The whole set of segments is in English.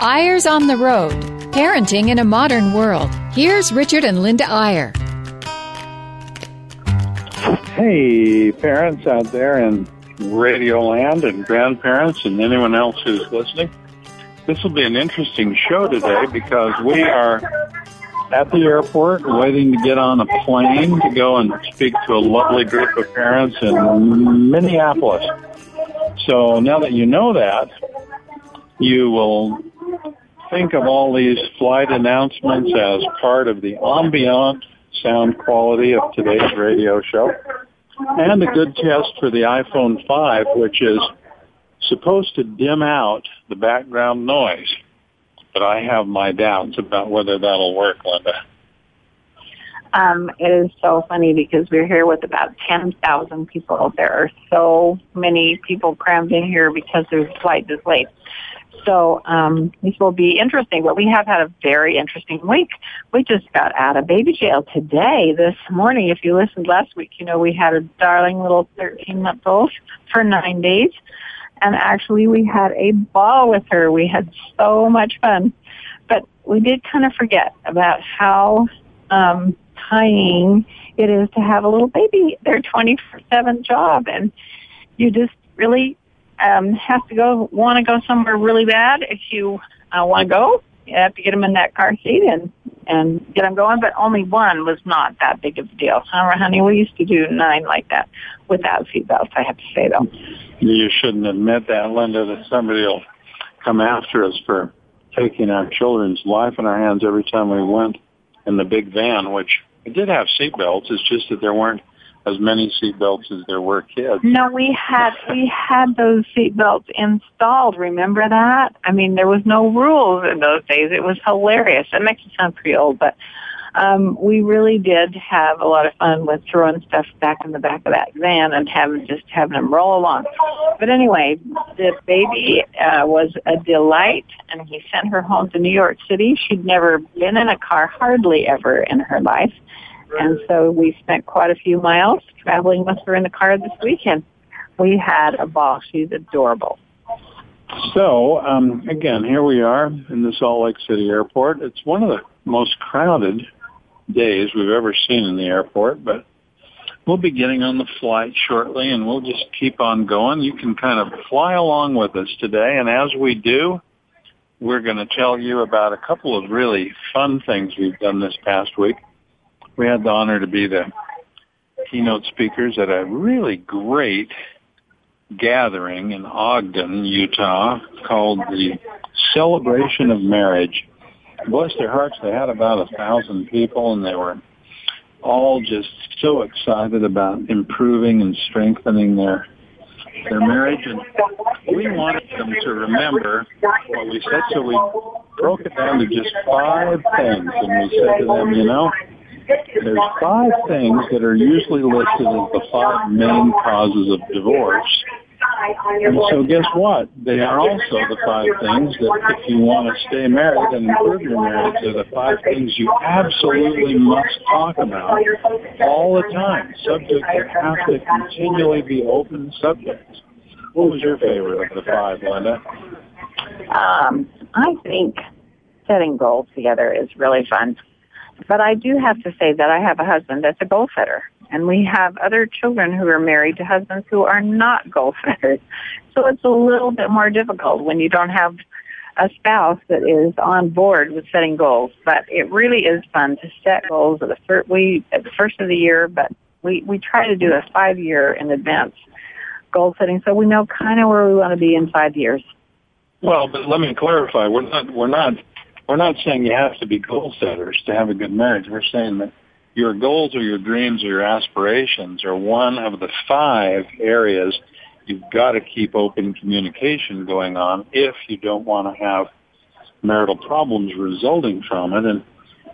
Eyres on the Road Parenting in a Modern World. Here's Richard and Linda Eyre. Hey, parents out there in Radio Land and grandparents and anyone else who's listening. This will be an interesting show today because we are at the airport waiting to get on a plane to go and speak to a lovely group of parents in Minneapolis. So now that you know that, you will think of all these flight announcements as part of the ambient sound quality of today's radio show and a good test for the iPhone 5, which is supposed to dim out the background noise. But I have my doubts about whether that'll work, Linda. Um, it is so funny because we're here with about 10,000 people. There are so many people crammed in here because there's flight is late. So um, this will be interesting. But we have had a very interesting week. We just got out of baby jail today, this morning. If you listened last week, you know we had a darling little 13 month old for nine days. And actually we had a ball with her. We had so much fun. But we did kind of forget about how um, tying it is to have a little baby. Their 24-7 job. And you just really um, have to go, want to go somewhere really bad, if you uh, want to go, you have to get them in that car seat and and get them going. But only one was not that big of a deal. Summer, honey, we used to do nine like that without seatbelts. I have to say though. You shouldn't admit that, Linda. That somebody will come after us for taking our children's life in our hands every time we went in the big van, which we did have seatbelts. It's just that there weren't as many seatbelts as there were kids. No, we had we had those seatbelts installed. Remember that? I mean, there was no rules in those days. It was hilarious. That makes it sound pretty old, but um, we really did have a lot of fun with throwing stuff back in the back of that van and having just having them roll along. But anyway, the baby uh, was a delight, and he sent her home to New York City. She'd never been in a car hardly ever in her life and so we spent quite a few miles traveling with her in the car this weekend. We had a ball. She's adorable. So, um, again, here we are in the Salt Lake City airport. It's one of the most crowded days we've ever seen in the airport, but we'll be getting on the flight shortly and we'll just keep on going. You can kind of fly along with us today, and as we do, we're going to tell you about a couple of really fun things we've done this past week we had the honor to be the keynote speakers at a really great gathering in Ogden, Utah, called the Celebration of Marriage. Bless their hearts, they had about a thousand people, and they were all just so excited about improving and strengthening their their marriage, and we wanted them to remember what we said. So we broke it down to just five things, and we said to them, you know, there's five things that are usually listed as the five main causes of divorce. And so guess what? They are also the five things that if you want to stay married and improve your marriage, they're the five things you absolutely must talk about all the time. Subjects that have to continually be open subjects. What was your favorite of the five, Linda? Um, I think setting goals together is really fun. But I do have to say that I have a husband that's a goal setter. And we have other children who are married to husbands who are not goal setters. So it's a little bit more difficult when you don't have a spouse that is on board with setting goals. But it really is fun to set goals at the first, we, at the first of the year, but we, we try to do a five year in advance goal setting so we know kind of where we want to be in five years. Well, but let me clarify. We're not we're not we're not saying you have to be goal setters to have a good marriage. We're saying that your goals or your dreams or your aspirations are one of the five areas you've got to keep open communication going on if you don't want to have marital problems resulting from it. And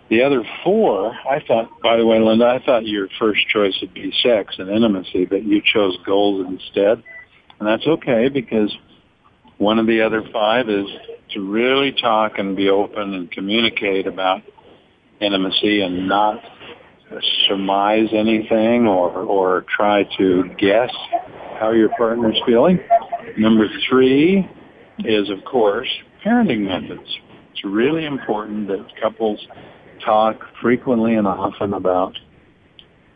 the other four, I thought, by the way, Linda, I thought your first choice would be sex and intimacy, but you chose goals instead. And that's okay because one of the other five is to really talk and be open and communicate about intimacy and not surmise anything or, or try to guess how your partner's feeling. Number three is, of course, parenting methods. It's really important that couples talk frequently and often about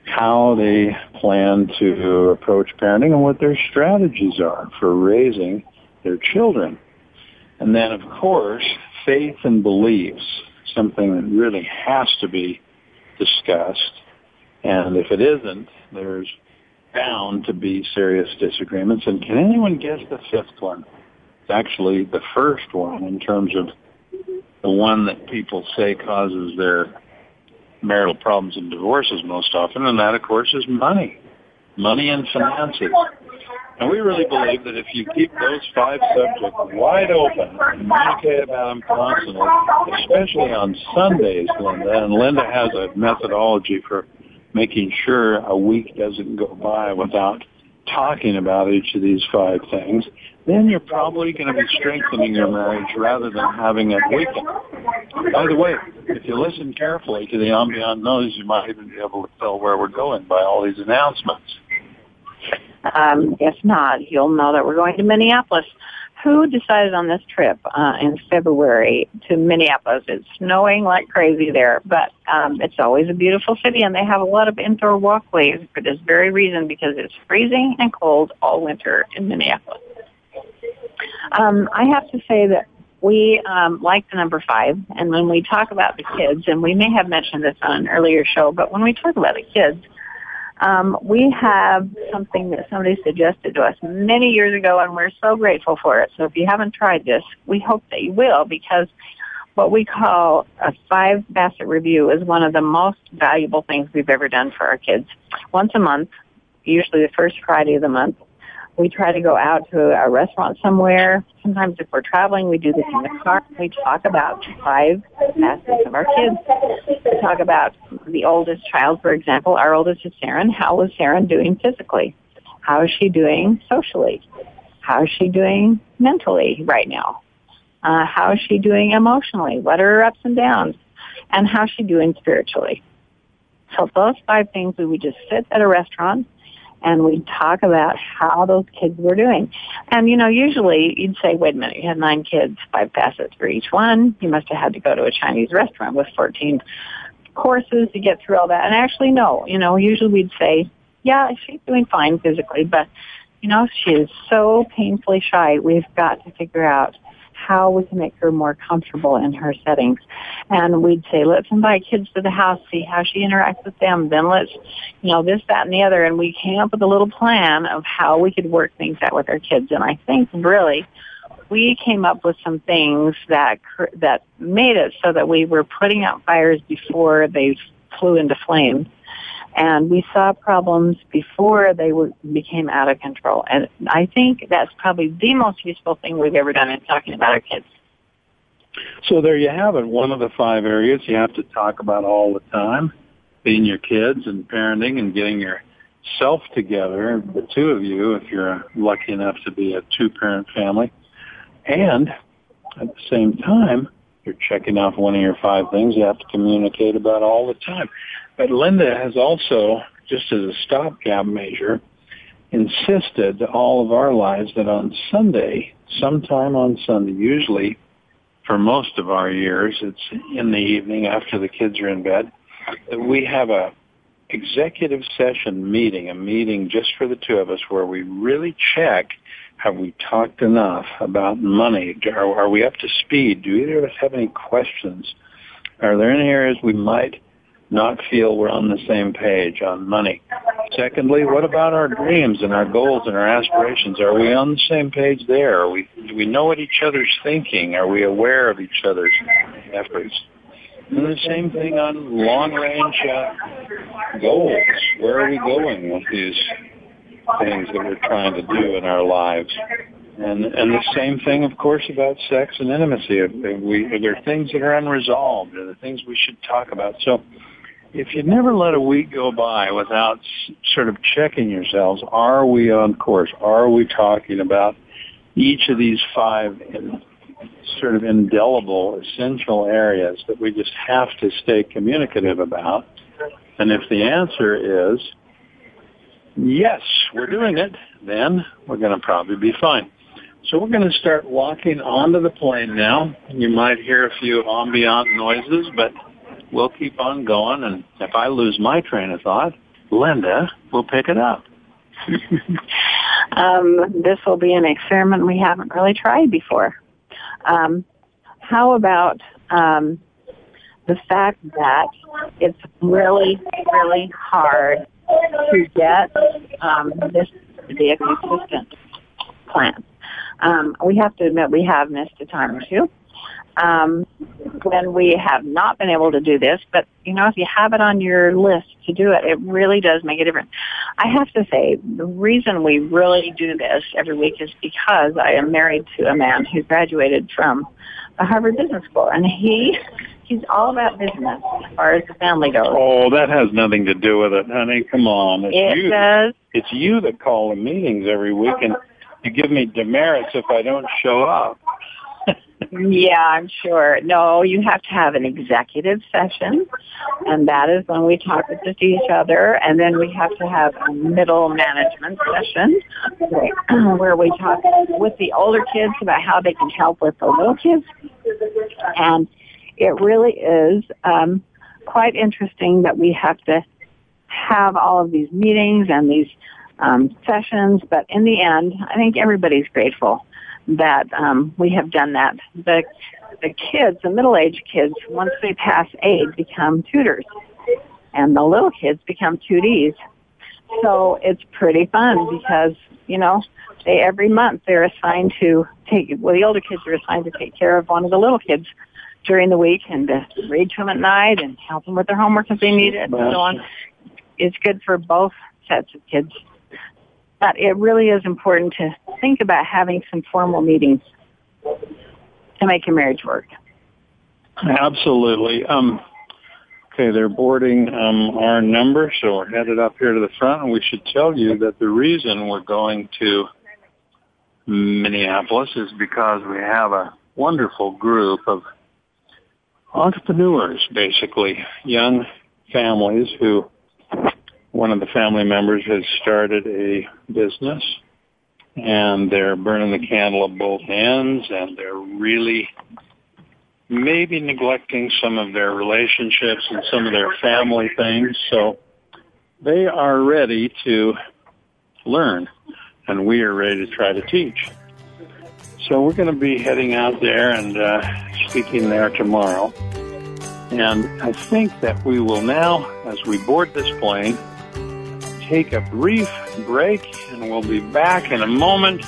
how they plan to approach parenting and what their strategies are for raising their children. And then, of course, faith and beliefs, something that really has to be discussed. And if it isn't, there's bound to be serious disagreements. And can anyone guess the fifth one? It's actually the first one in terms of the one that people say causes their marital problems and divorces most often, and that, of course, is money. Money and finances. And we really believe that if you keep those five subjects wide open and communicate about them constantly, especially on Sundays, Linda, and Linda has a methodology for making sure a week doesn't go by without talking about each of these five things, then you're probably going to be strengthening your marriage rather than having it weaken. By the way, if you listen carefully to the ambient noise, you might even be able to tell where we're going by all these announcements. Um, if not, you'll know that we're going to Minneapolis. Who decided on this trip uh, in February to Minneapolis? It's snowing like crazy there, but um, it's always a beautiful city, and they have a lot of indoor walkways for this very reason because it's freezing and cold all winter in Minneapolis. Um, I have to say that we um, like the number five, and when we talk about the kids, and we may have mentioned this on an earlier show, but when we talk about the kids, um, we have something that somebody suggested to us many years ago, and we're so grateful for it. So if you haven't tried this, we hope that you will, because what we call a five facet review is one of the most valuable things we've ever done for our kids. Once a month, usually the first Friday of the month, we try to go out to a restaurant somewhere. Sometimes if we're traveling, we do this in the car. We talk about five facets of our kids. We talk about the oldest child, for example. Our oldest is Saren. How is Saren doing physically? How is she doing socially? How is she doing mentally right now? Uh, how is she doing emotionally? What are her ups and downs? And how is she doing spiritually? So those five things we would just sit at a restaurant and we'd talk about how those kids were doing. And, you know, usually you'd say, wait a minute, you had nine kids, five facets for each one. You must have had to go to a Chinese restaurant with 14 courses to get through all that. And actually, no, you know, usually we'd say, yeah, she's doing fine physically, but, you know, she is so painfully shy. We've got to figure out how we can make her more comfortable in her settings. And we'd say, let's invite kids to the house, see how she interacts with them. Then let's, you know, this, that, and the other. And we came up with a little plan of how we could work things out with our kids. And I think really we came up with some things that that made it so that we were putting out fires before they flew into flame and we saw problems before they were, became out of control. And I think that's probably the most useful thing we've ever done in talking about our kids. So there you have it. One of the five areas you have to talk about all the time, being your kids and parenting and getting yourself together, the two of you, if you're lucky enough to be a two-parent family. And at the same time, you're checking off one of your five things you have to communicate about all the time. But Linda has also, just as a stopgap measure, insisted all of our lives that on Sunday, sometime on Sunday, usually for most of our years, it's in the evening after the kids are in bed, that we have a executive session meeting, a meeting just for the two of us where we really check have we talked enough about money? Are, are we up to speed? Do either of us have any questions? Are there any areas we might not feel we're on the same page on money. Secondly, what about our dreams and our goals and our aspirations? Are we on the same page there? Are we, do we know what each other's thinking? Are we aware of each other's efforts? And the same thing on long range uh, goals. Where are we going with these things that we're trying to do in our lives? And and the same thing, of course, about sex and intimacy. If we, if there are things that are unresolved, are the things we should talk about. So if you never let a week go by without sort of checking yourselves, are we on course? Are we talking about each of these five in, sort of indelible, essential areas that we just have to stay communicative about? And if the answer is yes, we're doing it, then we're going to probably be fine. So we're going to start walking onto the plane now. You might hear a few ambient noises, but we'll keep on going. And if I lose my train of thought, Linda will pick it up. um, this will be an experiment we haven't really tried before. Um, how about um, the fact that it's really, really hard to get um, this to be consistent plan. Um, we have to admit we have missed a time or two um, when we have not been able to do this. But you know, if you have it on your list to do it, it really does make a difference. I have to say, the reason we really do this every week is because I am married to a man who graduated from the Harvard Business School, and he he's all about business as far as the family goes. Oh, that has nothing to do with it, honey. Come on, it's it you. does. It's you that call the meetings every week, and you give me demerits if I don't show up. Yeah, I'm sure. No, you have to have an executive session, and that is when we talk with each other, and then we have to have a middle management session where we talk with the older kids about how they can help with the little kids. And it really is um, quite interesting that we have to have all of these meetings and these um, sessions, but in the end, I think everybody's grateful that um, we have done that. The the kids, the middle-aged kids, once they pass eight, become tutors, and the little kids become tutees. So it's pretty fun because you know they every month they're assigned to take. Well, the older kids are assigned to take care of one of the little kids during the week and to read to them at night and help them with their homework if they need it and so on. It's good for both sets of kids. But it really is important to think about having some formal meetings to make your marriage work. Absolutely. Um, okay, they're boarding um, our number, so we're headed up here to the front, and we should tell you that the reason we're going to Minneapolis is because we have a wonderful group of entrepreneurs, basically, young families who one of the family members has started a business and they're burning the candle at both ends and they're really maybe neglecting some of their relationships and some of their family things. So they are ready to learn and we are ready to try to teach. So we're going to be heading out there and uh, speaking there tomorrow. And I think that we will now, as we board this plane, take a brief break and we'll be back in a moment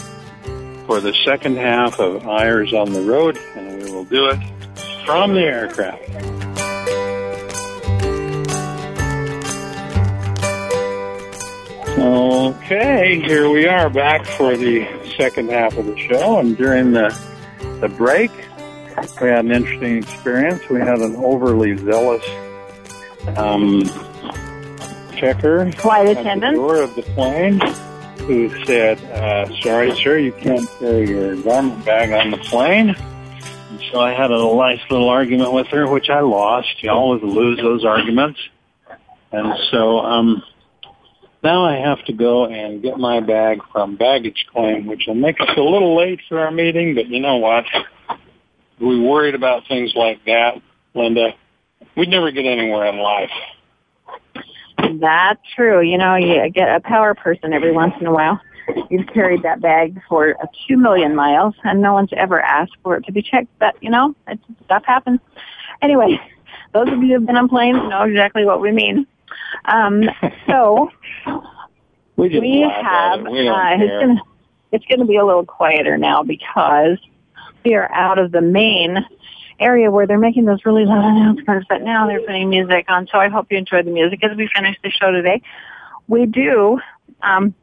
for the second half of Eyres on the Road and we will do it from the aircraft. Okay, here we are back for the second half of the show and during the, the break we had an interesting experience. We had an overly zealous um, checker Flight the attendant. door of the plane who said, uh, sorry, sir, you can't carry your garment bag on the plane. And so I had a nice little argument with her, which I lost. You always lose those arguments. And so um, now I have to go and get my bag from baggage claim, which will make us a little late for our meeting, but you know what? We worried about things like that, Linda. We'd never get anywhere in life. That's true. You know, you get a power person every once in a while. You've carried that bag for a two million miles, and no one's ever asked for it to be checked. But you know, it, stuff happens. Anyway, those of you who've been on planes know exactly what we mean. Um, so We, we have. We uh, it's gonna it's gonna be a little quieter now because we are out of the main area where they're making those really loud announcements, but now they're putting music on. So I hope you enjoy the music as we finish the show today. We do um,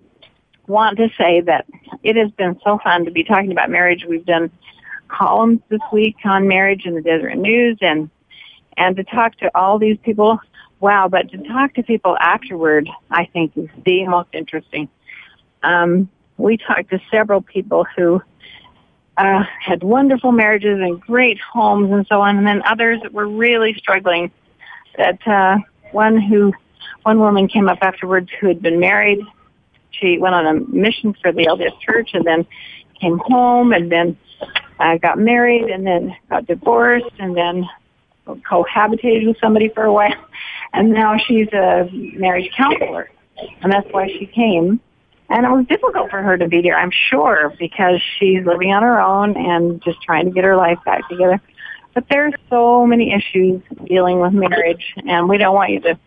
want to say that it has been so fun to be talking about marriage. We've done columns this week on marriage in the Deseret News, and and to talk to all these people. Wow! But to talk to people afterward, I think is the most interesting. Um, we talked to several people who uh, had wonderful marriages and great homes and so on, and then others that were really struggling. That uh, one who, one woman came up afterwards who had been married. She went on a mission for the LDS Church and then came home and then uh, got married and then got divorced and then cohabitated with somebody for a while. And now she's a marriage counselor. And that's why she came. And it was difficult for her to be here, I'm sure, because she's living on her own and just trying to get her life back together. But there's so many issues dealing with marriage, and we don't want you to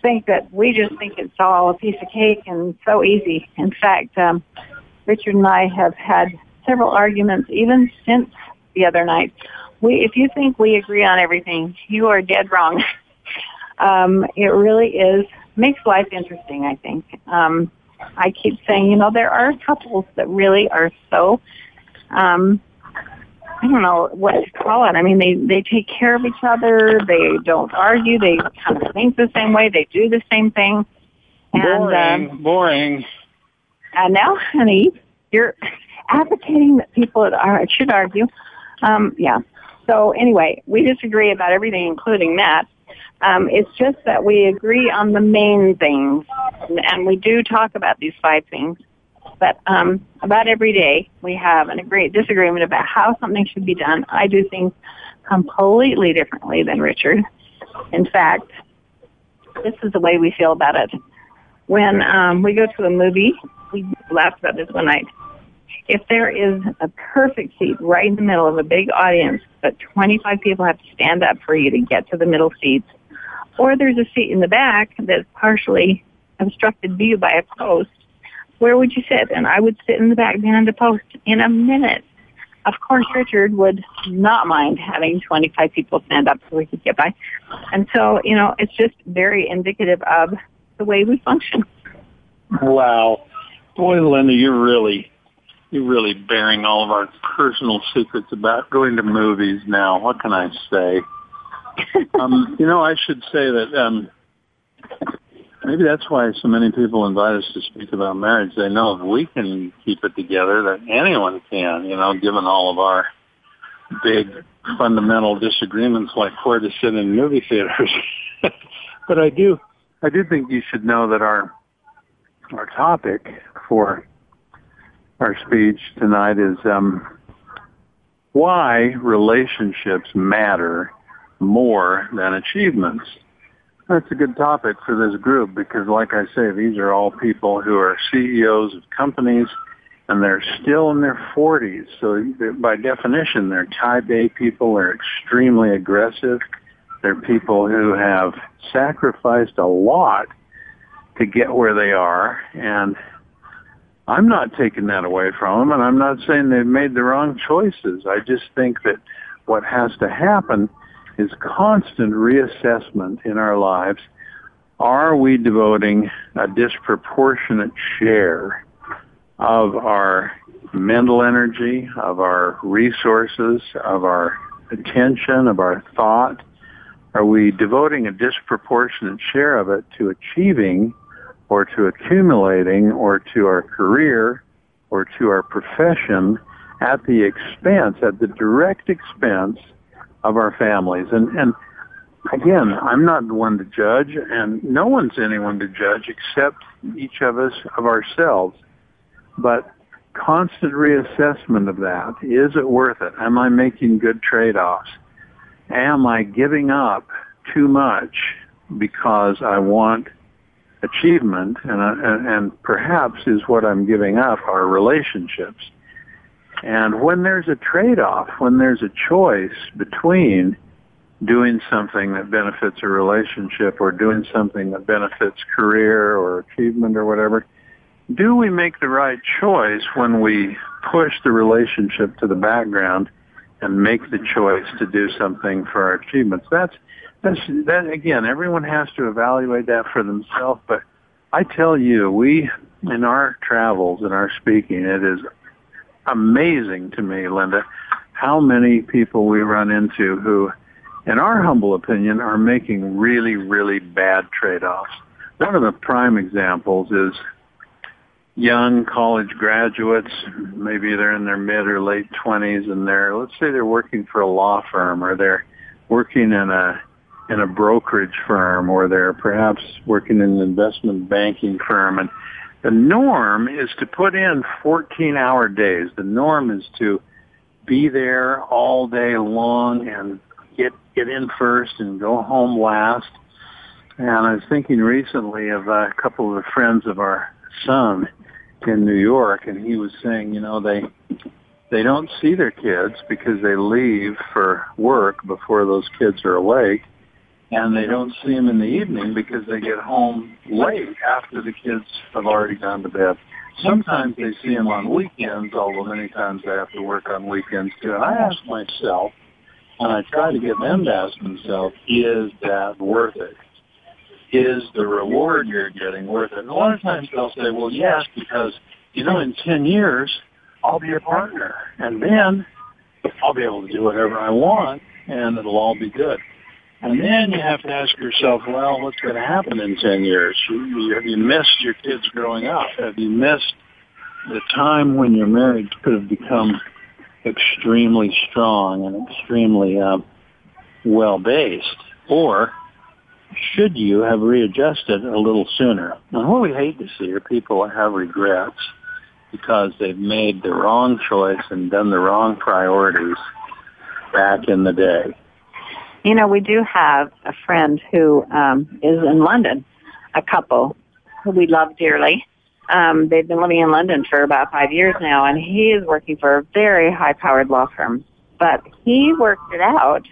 think that we just think it's all a piece of cake and so easy. In fact, um, Richard and I have had several arguments even since the other night. We, if you think we agree on everything, you are dead wrong. um, it really is makes life interesting. I think. Um, I keep saying, you know, there are couples that really are so. Um, I don't know what to call it. I mean, they they take care of each other. They don't argue. They kind of think the same way. They do the same thing. And, boring. Um, boring. And now, honey, you're advocating that people are, should argue. Um, yeah. So anyway, we disagree about everything, including that. Um, it's just that we agree on the main things, and we do talk about these five things. But um, about every day, we have an agree disagreement about how something should be done. I do things completely differently than Richard. In fact, this is the way we feel about it. When um, we go to a movie, we laughed about this one night. If there is a perfect seat right in the middle of a big audience, but 25 people have to stand up for you to get to the middle seats, or there's a seat in the back that's partially obstructed view by a post, where would you sit? And I would sit in the back behind the post in a minute. Of course, Richard would not mind having 25 people stand up so we could get by. And so, you know, it's just very indicative of the way we function. Wow. Boy, Linda, you're really, really bearing all of our personal secrets about going to movies now. What can I say? um, you know, I should say that um, maybe that's why so many people invite us to speak about marriage. They know if we can keep it together, that anyone can. You know, given all of our big fundamental disagreements, like where to sit in movie theaters. but I do, I do think you should know that our our topic for our speech tonight is um, why relationships matter more than achievements. That's a good topic for this group because, like I say, these are all people who are CEOs of companies and they're still in their 40s. So by definition, they're type A people. They're extremely aggressive. They're people who have sacrificed a lot to get where they are. And I'm not taking that away from them. And I'm not saying they've made the wrong choices. I just think that what has to happen is constant reassessment in our lives. Are we devoting a disproportionate share of our mental energy, of our resources, of our attention, of our thought? Are we devoting a disproportionate share of it to achieving or to accumulating or to our career or to our profession at the expense, at the direct expense of our families. And, and again, I'm not the one to judge, and no one's anyone to judge except each of us of ourselves. But constant reassessment of that. Is it worth it? Am I making good trade-offs? Am I giving up too much because I want achievement and, uh, and, and perhaps is what I'm giving up are relationships. And when there's a trade-off, when there's a choice between doing something that benefits a relationship or doing something that benefits career or achievement or whatever, do we make the right choice when we push the relationship to the background and make the choice to do something for our achievements? That's that's that again. Everyone has to evaluate that for themselves. But I tell you, we in our travels and our speaking, it is amazing to me, Linda, how many people we run into who, in our humble opinion, are making really, really bad trade-offs. One of the prime examples is young college graduates, maybe they're in their mid or late 20s and they're, let's say they're working for a law firm or they're working in a, in a brokerage firm or they're perhaps working in an investment banking firm and The norm is to put in 14 hour days. The norm is to be there all day long and get, get in first and go home last. And I was thinking recently of a couple of the friends of our son in New York and he was saying, you know, they, they don't see their kids because they leave for work before those kids are awake and they don't see them in the evening because they get home late after the kids have already gone to bed. Sometimes they see them on weekends, although many times they have to work on weekends too. And I ask myself, and I try to get them to ask themselves, is that worth it? Is the reward you're getting worth it? And a lot of times they'll say, well, yes, because, you know, in 10 years, I'll be a partner. And then I'll be able to do whatever I want, and it'll all be good. And then you have to ask yourself, well, what's going to happen in 10 years? Have you missed your kids growing up? Have you missed the time when your marriage could have become extremely strong and extremely uh, well-based? Or should you have readjusted a little sooner? And what we hate to see are people have regrets because they've made the wrong choice and done the wrong priorities back in the day. You know, we do have a friend who um, is in London, a couple who we love dearly. Um, they've been living in London for about five years now, and he is working for a very high-powered law firm. But he worked it out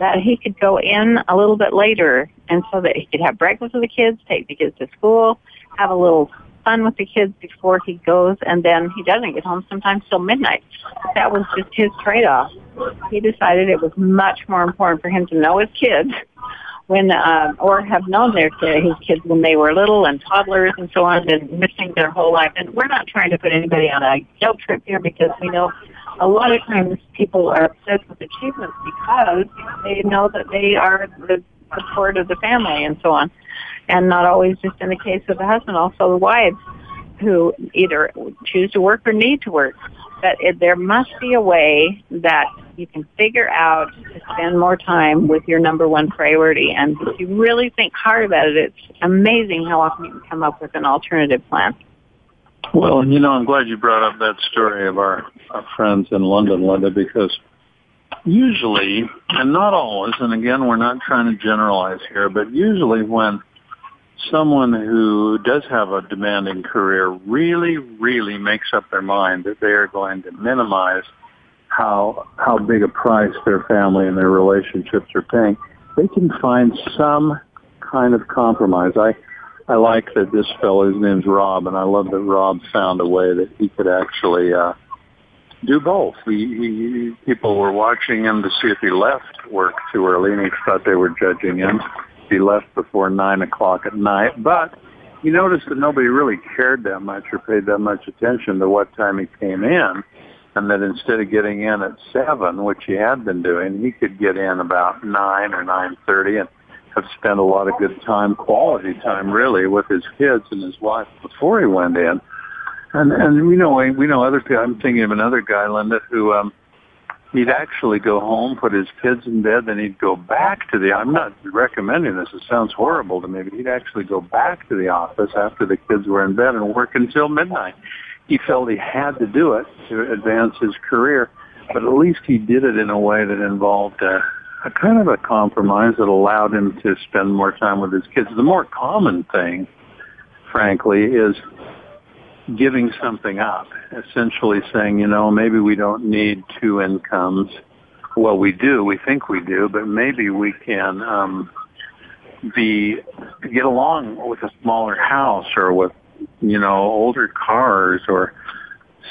that he could go in a little bit later, and so that he could have breakfast with the kids, take the kids to school, have a little fun with the kids before he goes, and then he doesn't get home sometimes till midnight. That was just his trade-off. He decided it was much more important for him to know his kids when, uh, or have known their his kids when they were little and toddlers and so on, and missing their whole life. And we're not trying to put anybody on a guilt trip here because we know a lot of times people are obsessed with achievements because they know that they are the support of the family and so on and not always just in the case of the husband, also the wives who either choose to work or need to work. But it, there must be a way that you can figure out to spend more time with your number one priority. And if you really think hard about it, it's amazing how often you can come up with an alternative plan. Well, you know, I'm glad you brought up that story of our, our friends in London, Linda, because usually, and not always, and again, we're not trying to generalize here, but usually when someone who does have a demanding career really, really makes up their mind that they are going to minimize how how big a price their family and their relationships are paying, they can find some kind of compromise. I I like that this fellow, his name's Rob, and I love that Rob found a way that he could actually uh, do both. He, he, people were watching him to see if he left work too early, and he thought they were judging him he left before nine o'clock at night. But you noticed that nobody really cared that much or paid that much attention to what time he came in, and that instead of getting in at seven, which he had been doing, he could get in about nine or nine thirty and have spent a lot of good time, quality time, really, with his kids and his wife before he went in. And and we know we know other people. I'm thinking of another guy, Linda, who um, he'd actually go home, put his kids in bed, then he'd go back to the, I'm not recommending this, it sounds horrible to me, but he'd actually go back to the office after the kids were in bed and work until midnight. He felt he had to do it to advance his career, but at least he did it in a way that involved a, a kind of a compromise that allowed him to spend more time with his kids. The more common thing, frankly, is giving something up, essentially saying, you know, maybe we don't need two incomes. Well, we do. We think we do, but maybe we can um, be get along with a smaller house or with, you know, older cars or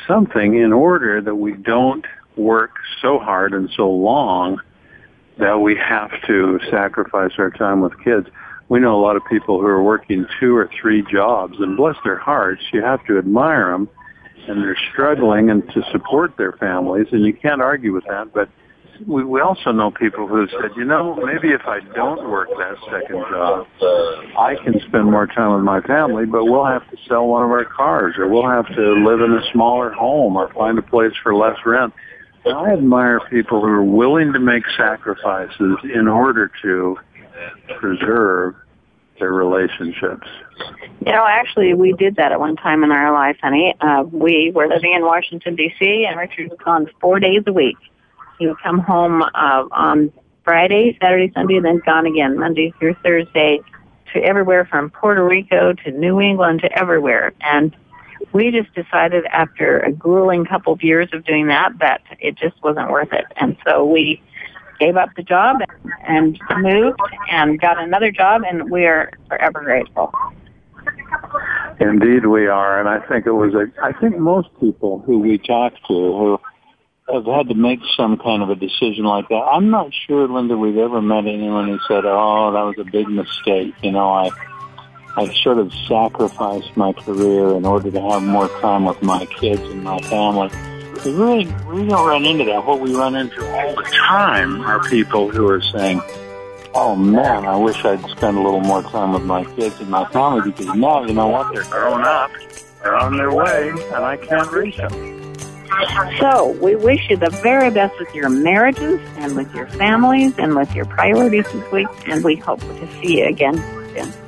something in order that we don't work so hard and so long that we have to sacrifice our time with kids we know a lot of people who are working two or three jobs, and bless their hearts, you have to admire them, and they're struggling and to support their families, and you can't argue with that. But we, we also know people who said, you know, maybe if I don't work that second job, I can spend more time with my family, but we'll have to sell one of our cars, or we'll have to live in a smaller home, or find a place for less rent. I admire people who are willing to make sacrifices in order to preserve their relationships. You know, actually, we did that at one time in our life, honey. Uh, we were living in Washington, D.C., and Richard was gone four days a week. He would come home uh, on Friday, Saturday, Sunday, and then gone again, Monday through Thursday, to everywhere from Puerto Rico to New England to everywhere. And we just decided after a grueling couple of years of doing that that it just wasn't worth it. And so we gave up the job and, moved and got another job, and we are forever grateful. Indeed, we are, and I think it was a. I think most people who we talked to who have had to make some kind of a decision like that. I'm not sure, Linda, we've ever met anyone who said, "Oh, that was a big mistake." You know, I I sort of sacrificed my career in order to have more time with my kids and my family. We really, we don't run into that. What we run into all the time are people who are saying, oh man, I wish I'd spend a little more time with my kids and my family because now, you know what, they're grown up, they're on their way, and I can't reach them. So, we wish you the very best with your marriages and with your families and with your priorities this week, and we hope to see you again soon.